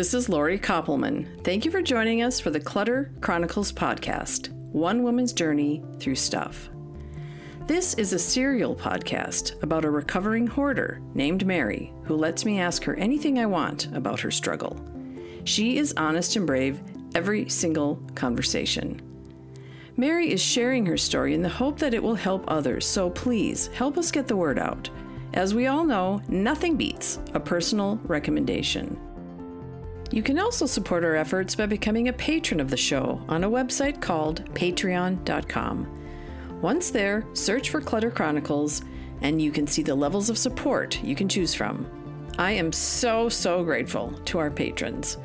This is Lori Koppelman. Thank you for joining us for the Clutter Chronicles podcast One Woman's Journey Through Stuff. This is a serial podcast about a recovering hoarder named Mary who lets me ask her anything I want about her struggle. She is honest and brave every single conversation. Mary is sharing her story in the hope that it will help others, so please help us get the word out. As we all know, nothing beats a personal recommendation. You can also support our efforts by becoming a patron of the show on a website called patreon.com. Once there, search for Clutter Chronicles and you can see the levels of support you can choose from. I am so, so grateful to our patrons.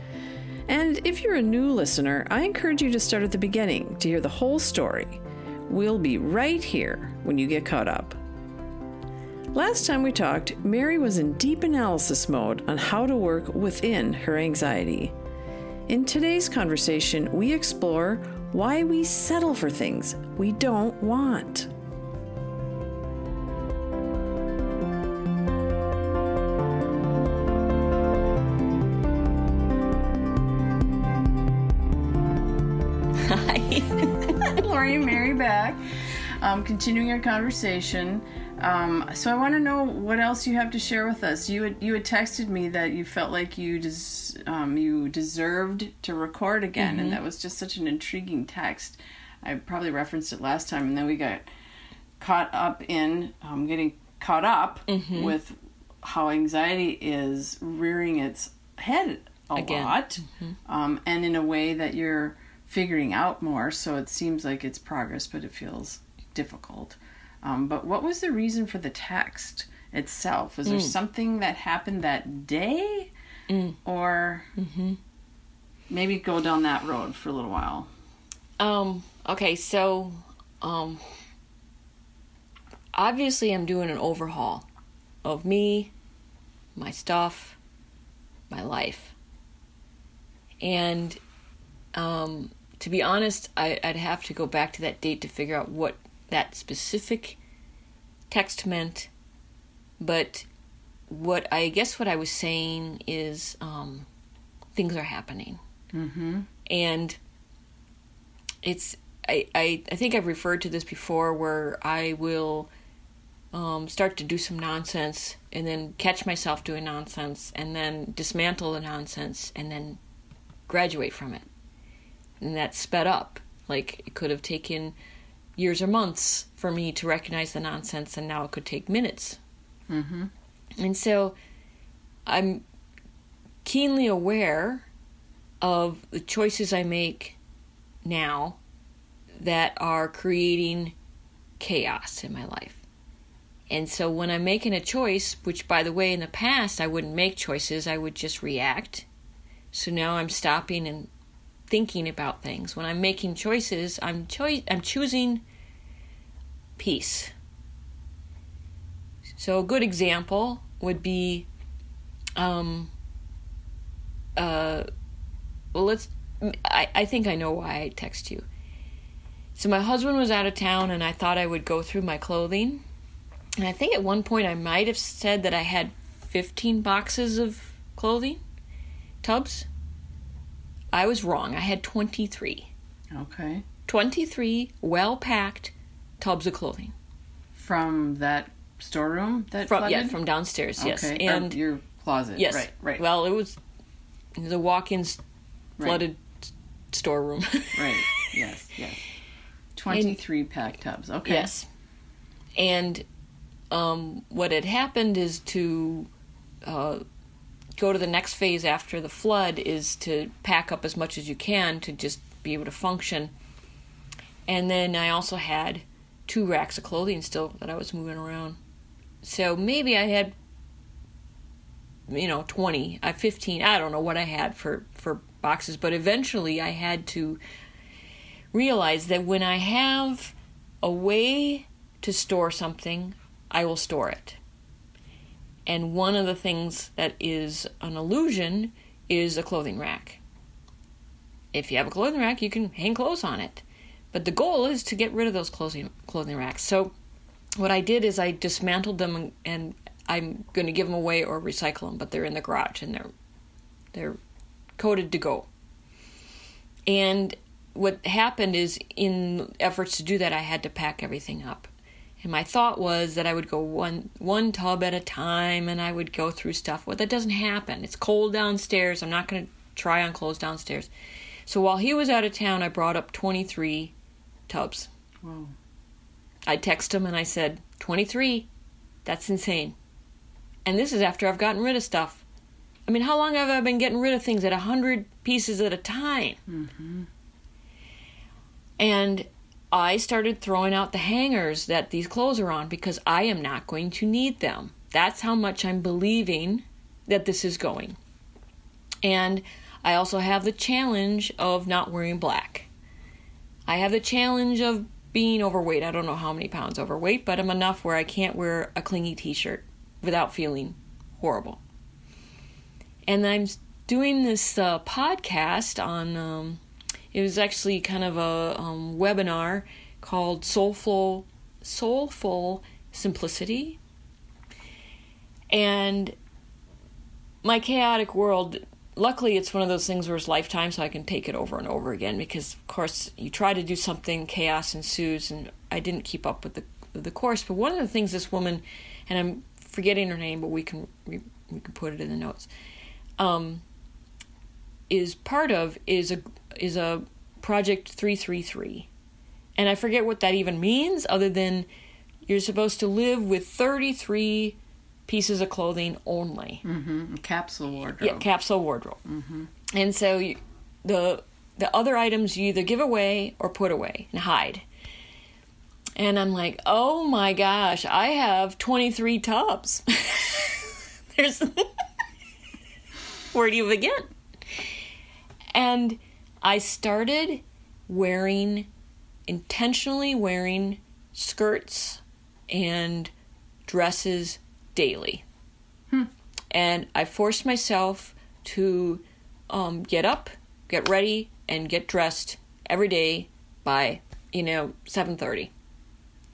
And if you're a new listener, I encourage you to start at the beginning to hear the whole story. We'll be right here when you get caught up. Last time we talked, Mary was in deep analysis mode on how to work within her anxiety. In today's conversation, we explore why we settle for things we don't want. Hi. Lori and Mary back, um, continuing our conversation. Um, so I want to know what else you have to share with us. You had, you had texted me that you felt like you des- um, you deserved to record again, mm-hmm. and that was just such an intriguing text. I probably referenced it last time, and then we got caught up in um, getting caught up mm-hmm. with how anxiety is rearing its head a again. lot, mm-hmm. Um, and in a way that you're figuring out more. So it seems like it's progress, but it feels difficult. Um, but what was the reason for the text itself? Was there mm. something that happened that day? Mm. Or mm-hmm. maybe go down that road for a little while? Um, okay, so um, obviously I'm doing an overhaul of me, my stuff, my life. And um, to be honest, I, would have to go back to that date to figure out what that specific text meant. But what I guess what I was saying is um, things are happening, mm-hmm. and it's I, I I think I've referred to this before where I will um, start to do some nonsense and then catch myself doing nonsense and then dismantle the nonsense and then graduate from it and that sped up. Like it could have taken years or months for me to recognize the nonsense, and now it could take minutes. Mm-hmm. And so I'm keenly aware of the choices I make now that are creating chaos in my life. And so when I'm making a choice, which by the way, in the past I wouldn't make choices, I would just react. So now I'm stopping and thinking about things. When I'm making choices, I'm choi- I'm choosing peace. So a good example would be um uh well let's I, I think I know why I text you. So my husband was out of town and I thought I would go through my clothing. And I think at one point I might have said that I had 15 boxes of clothing tubs. I was wrong. I had 23. Okay. 23 well packed tubs of clothing. From that storeroom that from, flooded? Yeah, from downstairs, okay. yes. And or your closet. Yes. Right, right. Well, it was the walk in flooded right. storeroom. right, yes, yes. 23 and, packed tubs. Okay. Yes. And um, what had happened is to uh, go to the next phase after the flood is to pack up as much as you can to just be able to function. And then I also had two racks of clothing still that I was moving around. So maybe I had you know 20, I 15, I don't know what I had for for boxes, but eventually I had to realize that when I have a way to store something, I will store it. And one of the things that is an illusion is a clothing rack. If you have a clothing rack, you can hang clothes on it. But the goal is to get rid of those clothing clothing racks. So what I did is I dismantled them and, and I'm going to give them away or recycle them, but they're in the garage and they're they're coated to go. And what happened is, in efforts to do that, I had to pack everything up. And my thought was that I would go one one tub at a time, and I would go through stuff. Well, that doesn't happen. It's cold downstairs. I'm not going to try on clothes downstairs. So while he was out of town, I brought up 23 tubs. Whoa. I texted him and I said, 23. That's insane. And this is after I've gotten rid of stuff. I mean, how long have I been getting rid of things at 100 pieces at a time? Mm-hmm. And I started throwing out the hangers that these clothes are on because I am not going to need them. That's how much I'm believing that this is going. And I also have the challenge of not wearing black. I have the challenge of being overweight. I don't know how many pounds overweight, but I'm enough where I can't wear a clingy t shirt without feeling horrible. And I'm doing this uh, podcast on, um, it was actually kind of a um, webinar called Soulful, Soulful Simplicity. And my chaotic world luckily it's one of those things where it's lifetime so i can take it over and over again because of course you try to do something chaos ensues and i didn't keep up with the the course but one of the things this woman and i'm forgetting her name but we can we, we can put it in the notes um, is part of is a is a project 333 and i forget what that even means other than you're supposed to live with 33 pieces of clothing only. Mm-hmm. Capsule wardrobe. Yeah, capsule wardrobe. Mm-hmm. And so you, the the other items you either give away or put away and hide. And I'm like, oh my gosh, I have 23 tubs. There's where do you begin? And I started wearing intentionally wearing skirts and dresses daily. Hmm. And I forced myself to um, get up, get ready, and get dressed every day by you know 7:30.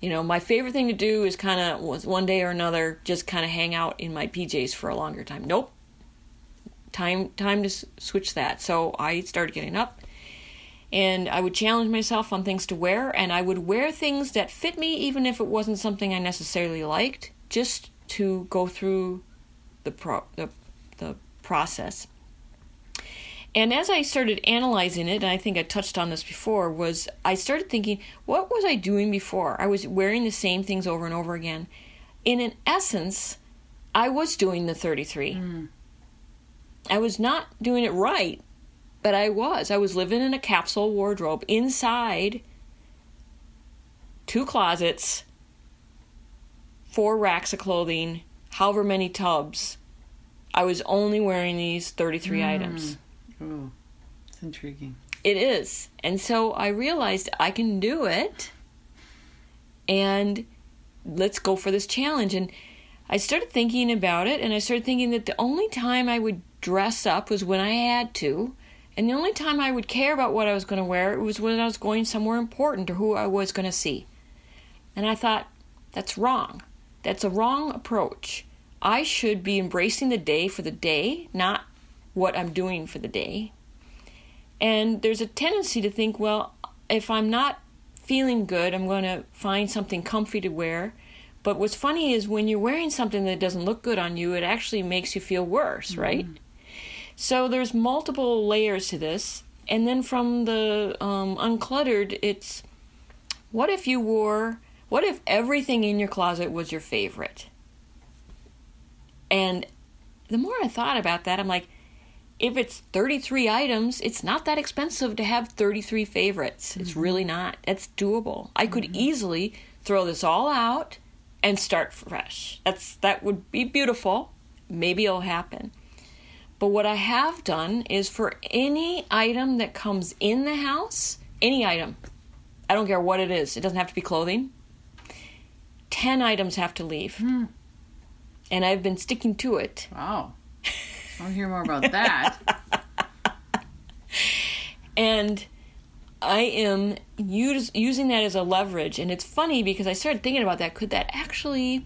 You know, my favorite thing to do is kind of was one day or another just kind of hang out in my PJs for a longer time. Nope. Time time to s- switch that. So I started getting up and I would challenge myself on things to wear and I would wear things that fit me even if it wasn't something I necessarily liked just to go through the pro- the, the process. And as I started analyzing it, and I think I touched on this before, was I started thinking, what was I doing before? I was wearing the same things over and over again. In an essence, I was doing the 33. Mm. I was not doing it right, but I was. I was living in a capsule wardrobe inside two closets, four racks of clothing, however many tubs. I was only wearing these 33 Mm. items. Oh, it's intriguing. It is. And so I realized I can do it. And let's go for this challenge. And I started thinking about it, and I started thinking that the only time I would dress up was when I had to. And the only time I would care about what I was going to wear was when I was going somewhere important or who I was going to see. And I thought, that's wrong. That's a wrong approach. I should be embracing the day for the day, not what I'm doing for the day. And there's a tendency to think, well, if I'm not feeling good, I'm going to find something comfy to wear. But what's funny is when you're wearing something that doesn't look good on you, it actually makes you feel worse, mm-hmm. right? So there's multiple layers to this. And then from the um, uncluttered, it's what if you wore, what if everything in your closet was your favorite? And the more I thought about that, I'm like, if it's 33 items, it's not that expensive to have 33 favorites. It's mm-hmm. really not. It's doable. I could mm-hmm. easily throw this all out and start fresh. That's that would be beautiful. Maybe it'll happen. But what I have done is for any item that comes in the house, any item, I don't care what it is, it doesn't have to be clothing. 10 items have to leave. Hmm. And I've been sticking to it. Wow. I'll hear more about that. and I am use, using that as a leverage. And it's funny because I started thinking about that. Could that actually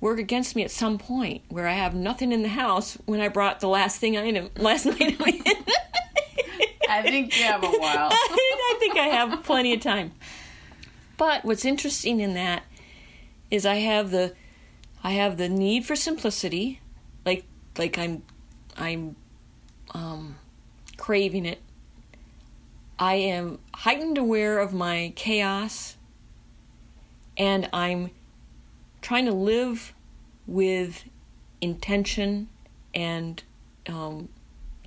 work against me at some point where I have nothing in the house when I brought the last thing item last night in. I think you have a while. I think I have plenty of time. But what's interesting in that is I have the I have the need for simplicity, like like I'm I'm um, craving it. I am heightened aware of my chaos, and I'm trying to live with intention and um,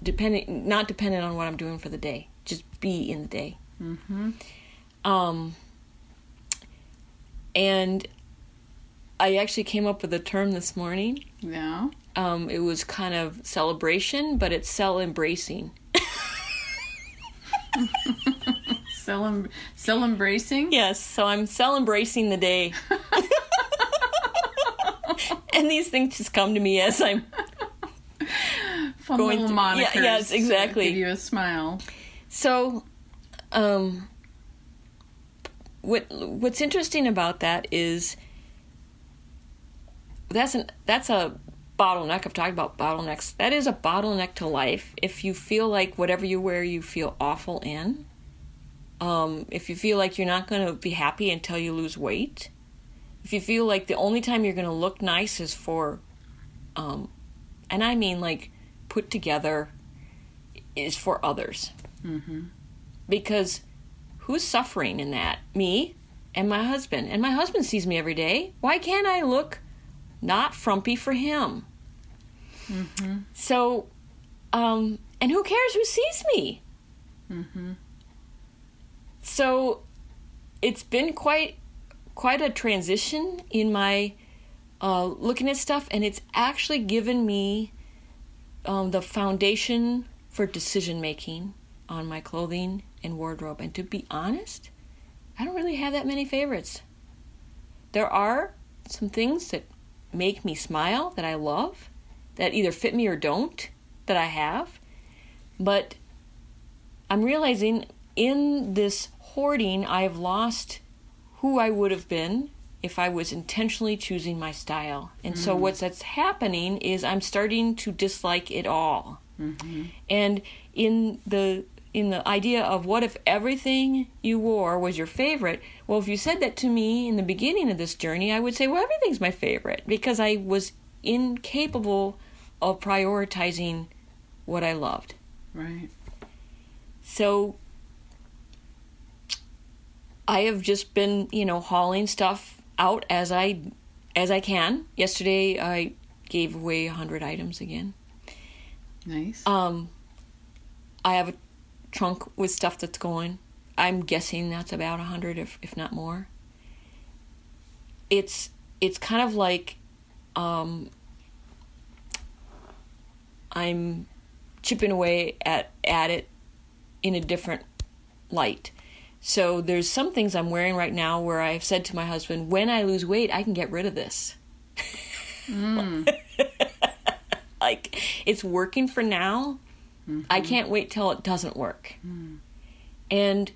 depending not dependent on what I'm doing for the day. Just be in the day. Mm-hmm. Um, and I actually came up with a term this morning. Yeah. Um, it was kind of celebration, but it's cell embracing. Cell, em- cell embracing? Yes, so I'm cell embracing the day. and these things just come to me as I'm Fun Going little through- yeah, yes, exactly. Give you a smile. So, um, what what's interesting about that is that's an that's a bottleneck. I've talked about bottlenecks. That is a bottleneck to life. If you feel like whatever you wear, you feel awful in. Um, if you feel like you're not going to be happy until you lose weight. If you feel like the only time you're going to look nice is for, um, and I mean like put together, is for others because who's suffering in that? Me and my husband. And my husband sees me every day. Why can't I look not frumpy for him? So, um, and who cares who sees me? So, it's been quite quite a transition in my uh, looking at stuff, and it's actually given me um, the foundation for decision making on my clothing and wardrobe. And to be honest, I don't really have that many favorites. There are some things that make me smile that I love, that either fit me or don't, that I have. But I'm realizing in this hoarding, I've lost who I would have been if I was intentionally choosing my style. And so mm-hmm. what's that's happening is I'm starting to dislike it all. Mm-hmm. And in the in the idea of what if everything you wore was your favorite, well if you said that to me in the beginning of this journey, I would say, well everything's my favorite because I was incapable of prioritizing what I loved. Right. So I have just been, you know, hauling stuff out as I as I can. Yesterday I gave away 100 items again. Nice. Um I have a trunk with stuff that's going. I'm guessing that's about 100 if if not more. It's it's kind of like um I'm chipping away at at it in a different light. So there's some things I'm wearing right now where I've said to my husband, when I lose weight, I can get rid of this. Mm. like it's working for now. I mm-hmm. can't wait till it doesn't work. Mm. And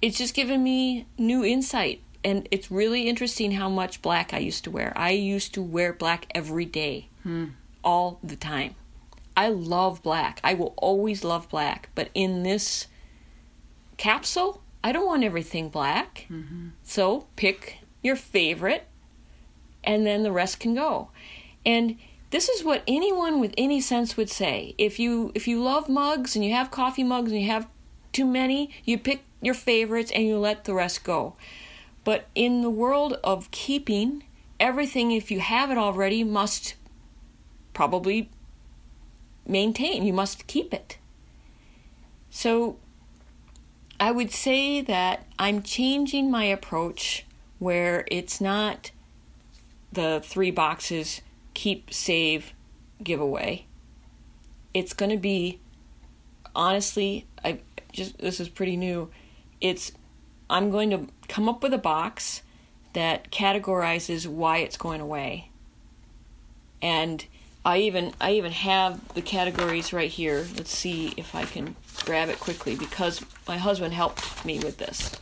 it's just given me new insight. And it's really interesting how much black I used to wear. I used to wear black every day, hmm. all the time. I love black. I will always love black. But in this capsule, I don't want everything black. Mm-hmm. So pick your favorite, and then the rest can go. And this is what anyone with any sense would say. If you if you love mugs and you have coffee mugs and you have too many, you pick your favorites and you let the rest go. But in the world of keeping, everything if you have it already must probably maintain. You must keep it. So I would say that I'm changing my approach where it's not the three boxes keep, save, give away. It's going to be honestly, I just this is pretty new. It's I'm going to come up with a box that categorizes why it's going away. And I even I even have the categories right here. Let's see if I can grab it quickly because my husband helped me with this.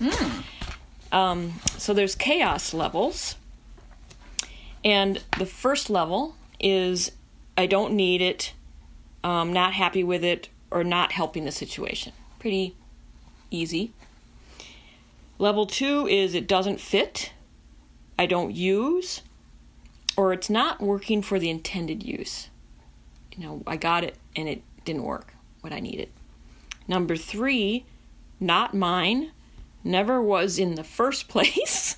Um, so there's chaos levels, And the first level is I don't need it, um, not happy with it, or not helping the situation. Pretty easy. Level two is it doesn't fit, I don't use, or it's not working for the intended use. You know, I got it and it didn't work what I needed. Number three, not mine, never was in the first place,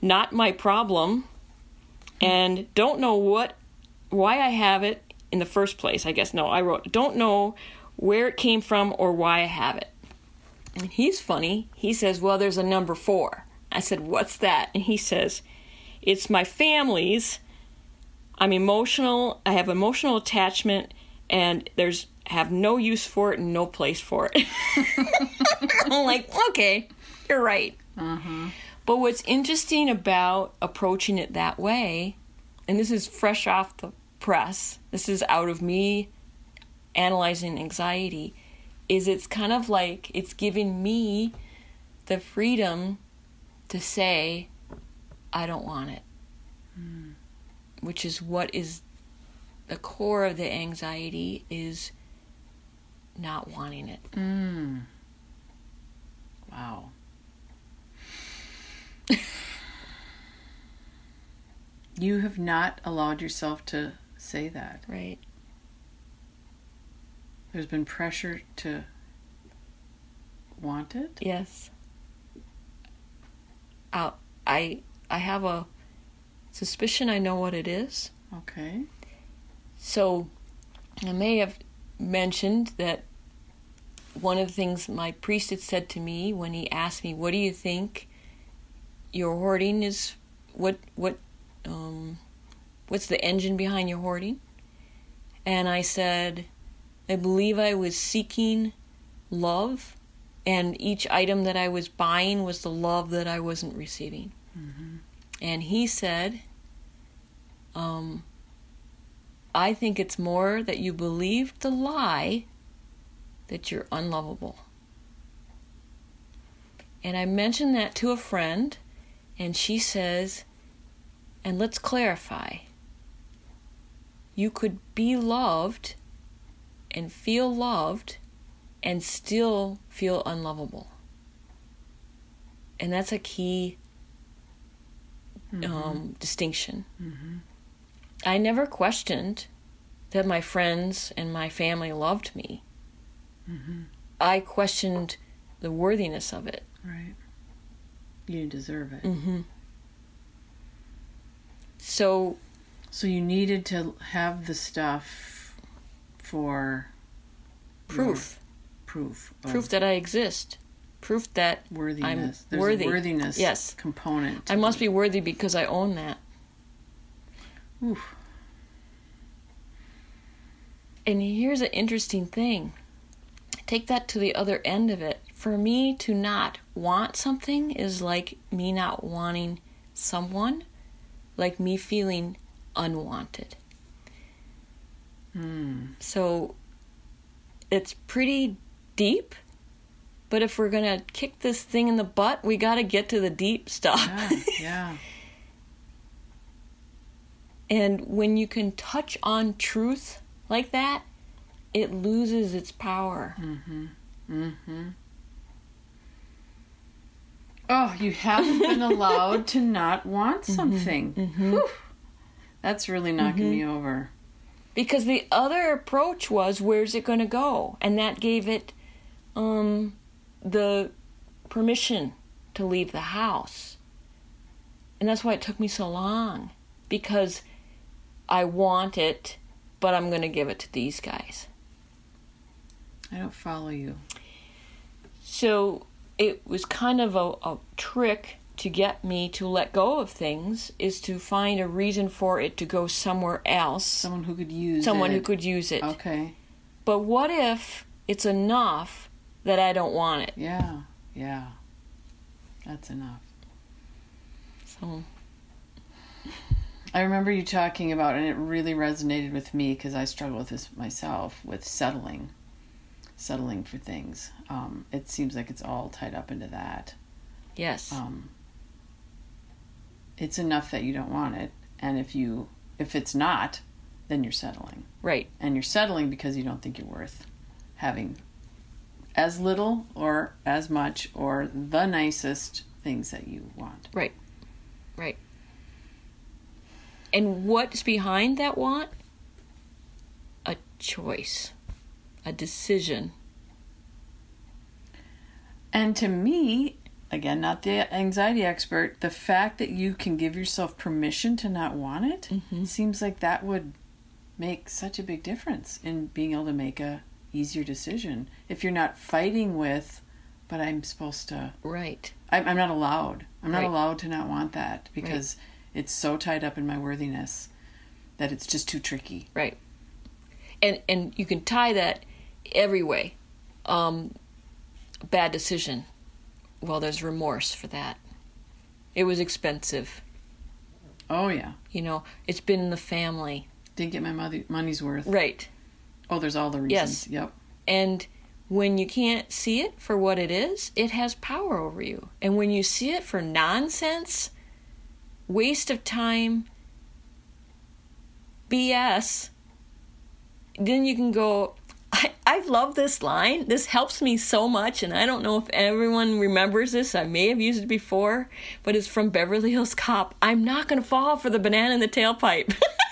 not my problem, and don't know what why I have it in the first place. I guess no, I wrote don't know where it came from or why I have it. And he's funny. He says, "Well, there's a number 4." I said, "What's that?" And he says, "It's my family's. I'm emotional. I have emotional attachment and there's have no use for it and no place for it." I'm like, "Okay, you're right." Uh-huh. But what's interesting about approaching it that way, and this is fresh off the press, this is out of me analyzing anxiety, is it's kind of like it's giving me the freedom to say, I don't want it. Which is what is the core of the anxiety is not wanting it. Mm. Wow. you have not allowed yourself to say that. Right. There's been pressure to want it. Yes. I I have a suspicion I know what it is. Okay. So I may have mentioned that one of the things my priest had said to me when he asked me, "What do you think your hoarding is? What what um, what's the engine behind your hoarding?" And I said, "I believe I was seeking love, and each item that I was buying was the love that I wasn't receiving." And he said, um, I think it's more that you believed the lie that you're unlovable. And I mentioned that to a friend, and she says, and let's clarify. You could be loved and feel loved and still feel unlovable. And that's a key um, distinction. I never questioned that my friends and my family loved me. I questioned the worthiness of it. Right. You deserve it. Mm-hmm. So, So you needed to have the stuff for proof, proof. Of proof that I exist, proof that worthiness. There's worthy. a worthiness Yes. component. I must be worthy because I own that. Oof. And here's an interesting thing. Take that to the other end of it. For me to not want something is like me not wanting someone, like me feeling unwanted. Hmm. So it's pretty deep, but if we're going to kick this thing in the butt, we got to get to the deep stuff. Yeah, yeah. And when you can touch on truth like that, it loses its power. Mm-hmm. Mm-hmm. Oh, you haven't been allowed to not want something. Whew. That's really knocking me over. Because the other approach was, where's it going to go? And that gave it um, the permission to leave the house. And that's why it took me so long. Because I want it, but I'm going to give it to these guys. I don't follow you. So it was kind of a, a trick to get me to let go of things is to find a reason for it to go somewhere else. Someone who could use someone it. who could use it. Okay. But what if it's enough that I don't want it? Yeah. Yeah. That's enough. So I remember you talking about, and it really resonated with me because I struggle with this myself with settling, settling for things. Um, it seems like it's all tied up into that. yes, Um, it's enough that you don't want it. And if you if it's not, then you're settling. Right. And you're settling because you don't think you're worth having as little or as much or the nicest things that you want. Right. Right. And what's behind that want? A choice, a decision. And to me, again, not the anxiety expert, the fact that you can give yourself permission to not want it Mm-hmm. seems like that would make such a big difference in being able to make a easier decision. If you're not fighting with, but I'm supposed to, Right. I'm, I'm not allowed. I'm not Right. allowed to not want that because it's so tied up in my worthiness that it's just too tricky. Right. And and you can tie that every way. Um, bad decision. Well, there's remorse for that. It was expensive. Oh yeah, You know, it's been in the family. didn't get my mother, money's worth. Right. Oh, there's all the reasons. Yes. Yep. And when you can't see it for what it is, it has power over you. And when you see it for nonsense, waste of time, BS, then you can go, I, I love this line. This helps me so much. And I don't know if everyone remembers this. I may have used it before, but it's from Beverly Hills Cop. I'm not going to fall for the banana in the tailpipe.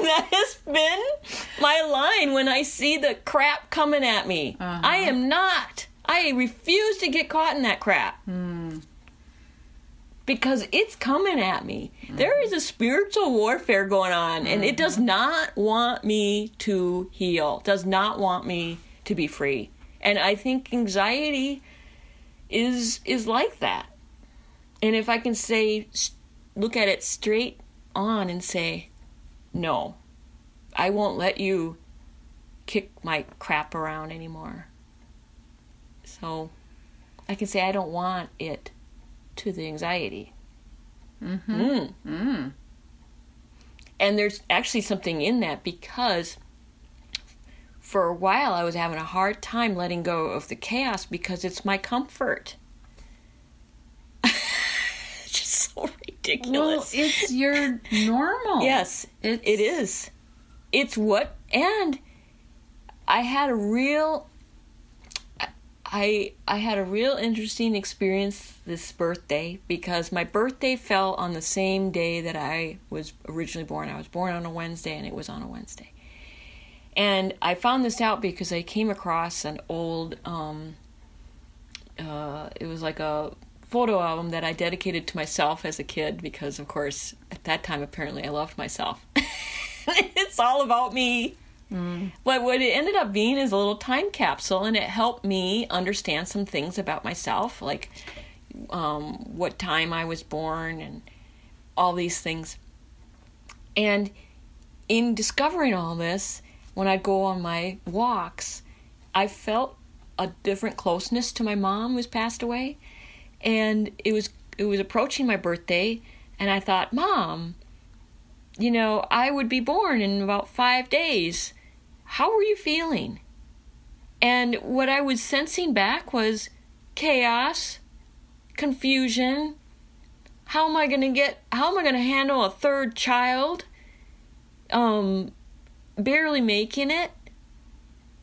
and that has been my line when I see the crap coming at me. I uh-huh. am not. I refuse to get caught in that crap. Hmm. Because it's coming at me. Hmm. There is a spiritual warfare going on, and it does hmm. not want me to heal, does not want me to be free. And I think anxiety is is like that. And if I can say look at it straight on and say, no, I won't let you kick my crap around anymore. So I can say I don't want it to the anxiety. Mm-hmm. Mm. And there's actually something in that because for a while I was having a hard time letting go of the chaos because it's my comfort. it's just so Well, it's your normal. Yes, It's- it is. It's what, and I had a real, I I had a real interesting experience this birthday because my birthday fell on the same day that I was originally born. I was born on a Wednesday, and it was on a Wednesday. And I found this out because I came across an old, um, uh, it was like a photo album that I dedicated to myself as a kid because, of course, at that time apparently I loved myself. it's all about me. But what it ended up being is a little time capsule, and it helped me understand some things about myself, like um, what time I was born and all these things. And in discovering all this, when I'd go on my walks, I felt a different closeness to my mom who's passed away. And it was it was approaching my birthday and I thought, "Mom, you know, I would be born in about 5 days. How are you feeling?" And what I was sensing back was chaos, confusion. How am I going to get how am I going to handle a third child? Um barely making it.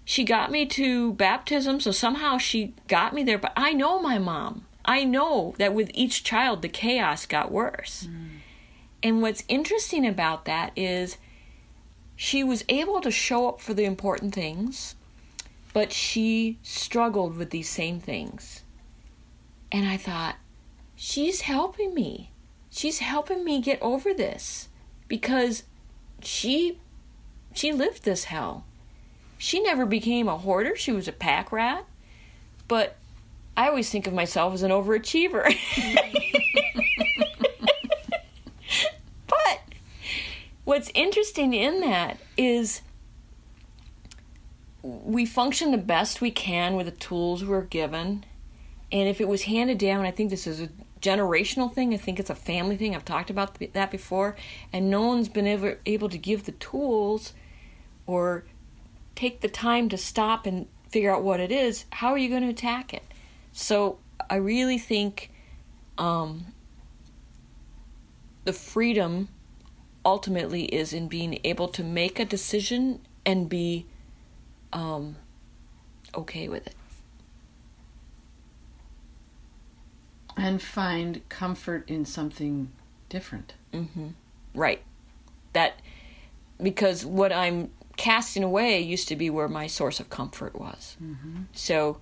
She got me to baptism, so somehow she got me there. But I know my mom. I know that with each child, the chaos got worse. Mm. And what's interesting about that is she was able to show up for the important things, but she struggled with these same things. And I thought, she's helping me. She's helping me get over this because she she lived this hell. She never became a hoarder, she was a pack rat. But I always think of myself as an overachiever. but what's interesting in that is we function the best we can with the tools we're given. And if it was handed down, I think this is a generational thing. I think it's a family thing. I've talked about that before. And no one's been ever able to give the tools or take the time to stop and figure out what it is. How are you going to attack it? So I really think um, the freedom ultimately is in being able to make a decision and be um, okay with it. And find comfort in something different. Right. That because what I'm casting away used to be where my source of comfort was. So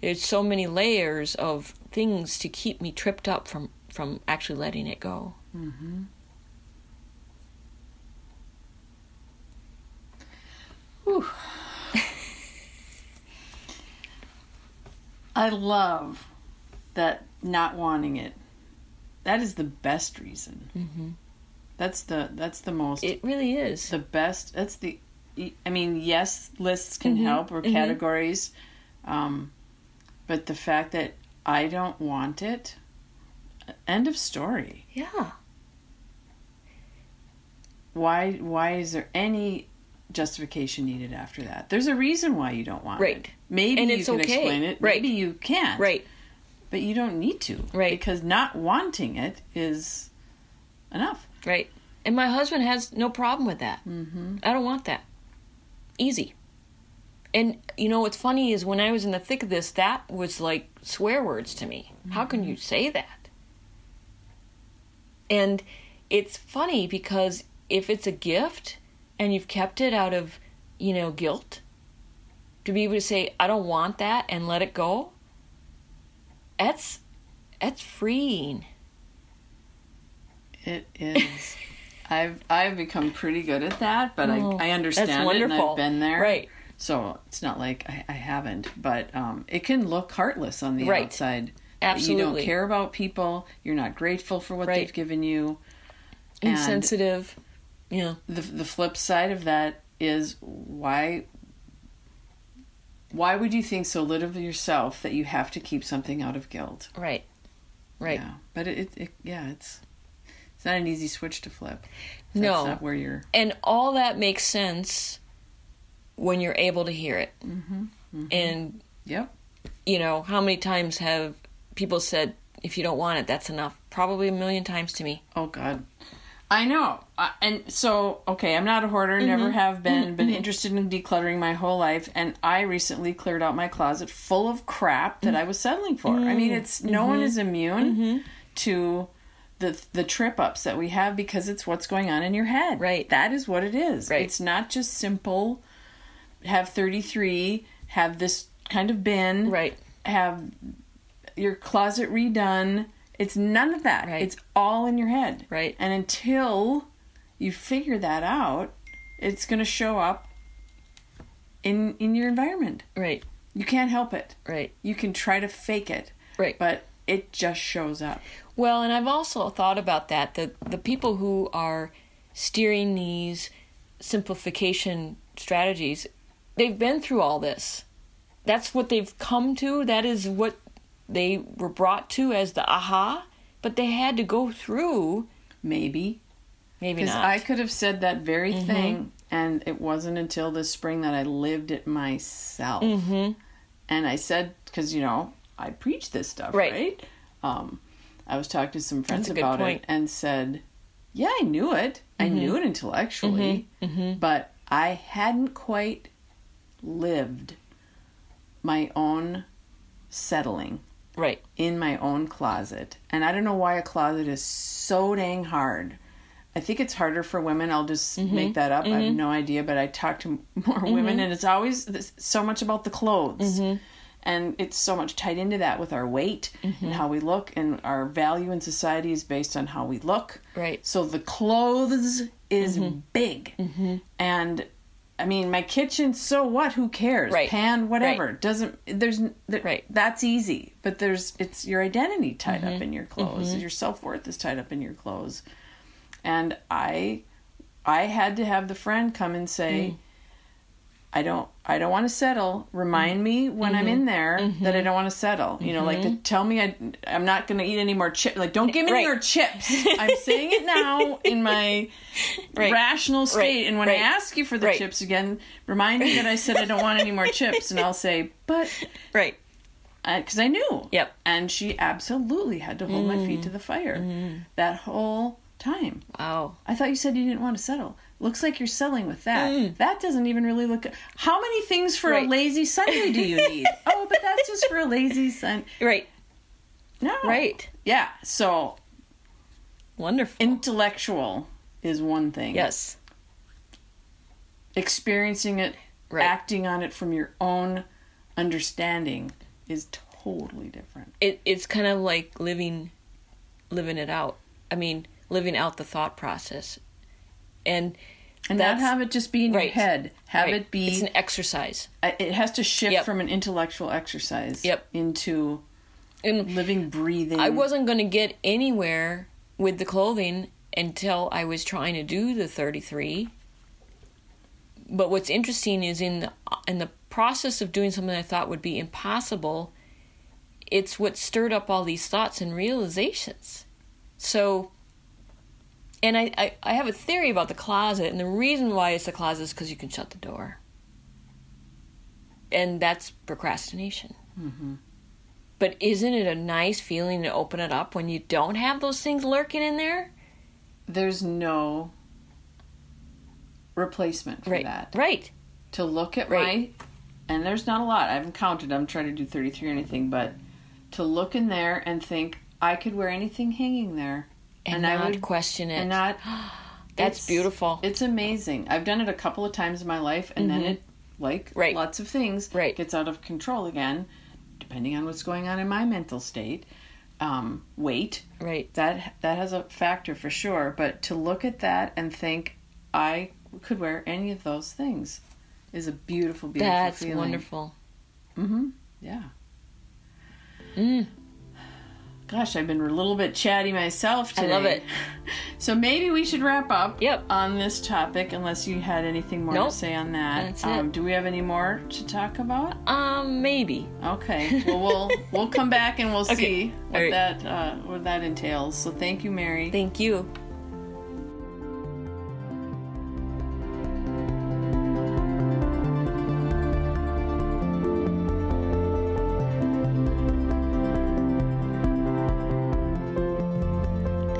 there's so many layers of things to keep me tripped up from from actually letting it go. I love that not wanting it. That is the best reason. Mm-hmm. That's the that's the most It really is. the best. That's the. I mean, yes, lists can help or categories, um, but the fact that I don't want it. End of story. yeah. Why? Why is there any justification needed after that? There's a reason why you don't want it. Right. it. Maybe And you can okay. explain it. Right. Maybe you can't. Right. But you don't need to. Right. Because not wanting it is enough. Right. And my husband has no problem with that. Mm-hmm. I don't want that. Easy. And you know what's funny is when I was in the thick of this, that was like swear words to me. How can you say that? And it's funny because if it's a gift and you've kept it out of, you know, guilt, to be able to say, I don't want that and let it go, that's that's freeing. It is. I've I've become pretty good at that, but Oh, I I understand it and. I've been there. Right. So it's not like I, I haven't, but um, it can look heartless on the Right. outside. that You don't care about people. You're not grateful for what Right. they've given you. And Insensitive. Yeah. the the flip side of that is why why would you think so little of yourself that you have to keep something out of guilt? Right. Right. Yeah, but it, it, it yeah, it's it's not an easy switch to flip. That's No. not where you're. And all that makes sense when you're able to hear it. Mm-hmm, mm-hmm. And, Yep. you know, how many times have people said, if you don't want it, that's enough? Probably a million times to me. Oh God, I know. And so, okay, I'm not a hoarder. Mm-hmm. Never have been. Mm-hmm. Been interested in decluttering my whole life, and I recently cleared out my closet full of crap that mm. I was settling for. I mean, it's no one is immune to the the trip ups that we have because it's what's going on in your head. Right. That is what it is. Right. It's not just simple. Have 33. Have this kind of bin. Right. Have your closet redone. It's none of that. Right. It's all in your head. Right. And until you figure that out, it's going to show up in in your environment. Right. You can't help it. Right. You can try to fake it, Right. but it just shows up. Well, and I've also thought about that that the people who are steering these simplification strategies, they've been through all this. That's what they've come to. That is what they were brought to as the aha, but they had to go through Maybe maybe not. Mm-hmm. I could have said that very thing, and it wasn't until this spring that I lived it myself. Mm-hmm. And I said, because you know, I preach this stuff, Right. right? Um, I was talking to some friends That's a good about it and said, "Yeah, I knew it. I Mm-hmm. knew it intellectually, but I hadn't quite lived my own settling." right. in my own closet. And I don't know why a closet is so dang hard. I think it's harder for women. I'll just mm-hmm. make that up. I have mm-hmm. no idea, but I talk to more women, mm-hmm. and it's always this- so much about the clothes. And it's so much tied into that with our weight and how we look, and our value in society is based on how we look. Right. So the clothes is big. And I mean, my kitchen, so what? Who cares? Right. Pan, whatever. Doesn't, there's, there, Right. that's easy. But there's, it's your identity tied Mm-hmm. up in your clothes. Your self worth is tied up in your clothes. And I, I had to have the friend come and say, Mm. I don't I don't want to settle. Remind me when I'm Mm-hmm. in there that I mm-hmm. don't want to settle. You know, like to mm-hmm. tell me I I'm not going to eat any more chips. Like don't give me Right. more chips. I'm saying it now in my Right. rational state. Right. And when. I ask you for the chips again, remind me that I said I don't want any more chips, and I'll say, but Right. because I, knew. Yep. And she absolutely had to hold my feet to the mm. fire mm. that whole time. Wow. I thought you said you didn't want to settle. Looks like you're selling with that. Mm-hmm. That doesn't even really look. How many things for Right. a lazy Sunday do you need? oh, but that's just for a lazy Sunday. Right. No. Right. Yeah. So Wonderful. intellectual is one thing. yes. Experiencing it, Right. acting on it from your own understanding is totally different. It it's kind of like living living it out. I mean, living out the thought process. And And not have it just be in your head. Have right, it be. it's an exercise. it has to shift Yep. from an intellectual exercise Yep. into And living, breathing. I wasn't going to get anywhere with the clothing until I was trying to do the 33. But what's interesting is in the, in the process of doing something I thought would be impossible, it's what stirred up all these thoughts and realizations. So, and I, I, I have a theory about the closet, and the reason why it's the closet is because you can shut the door. And that's procrastination. Mm-hmm. But isn't it a nice feeling to open it up when you don't have those things lurking in there? There's no replacement for right. that. Right. To look at Right. my, and there's not a lot. I haven't counted. I'm trying to do 33 or anything, but to look in there and think I could wear anything hanging there, And, I not would question it. and not. That's it's- beautiful. It's amazing. I've done it a couple of times in my life, and then it, like Mm-hmm. Right. lots of things, Right. gets out of control again, depending on what's going on in my mental state. Um, weight right. that that has a factor for sure. But to look at that and think I could wear any of those things is a beautiful, beautiful That's feeling. wonderful. Mm-hmm. Yeah. Mm. Gosh, I've been a little bit chatty myself today. I love it. So maybe we should wrap up Yep. on this topic, unless you had anything more Nope. to say on that. That's um, it. Do we have any more to talk about? Um, maybe. Okay. Well, we'll we'll come back and we'll Okay. see what right. that uh, what that entails. So thank you, Mary. Thank you.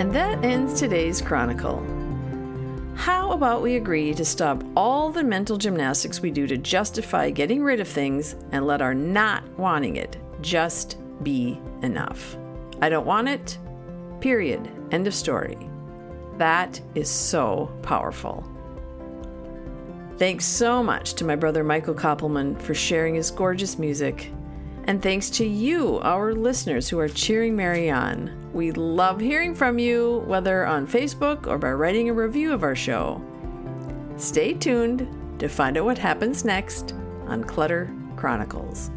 And that ends today's Chronicle. How about we agree to stop all the mental gymnastics we do to justify getting rid of things and let our not wanting it just be enough? I don't want it, period. End of story. That is so powerful. Thanks so much to my brother Michael Koppelman for sharing his gorgeous music. And thanks to you, our listeners who are cheering Mary on. We love hearing from you, whether on Facebook or by writing a review of our show. Stay tuned to find out what happens next on Clutter Chronicles.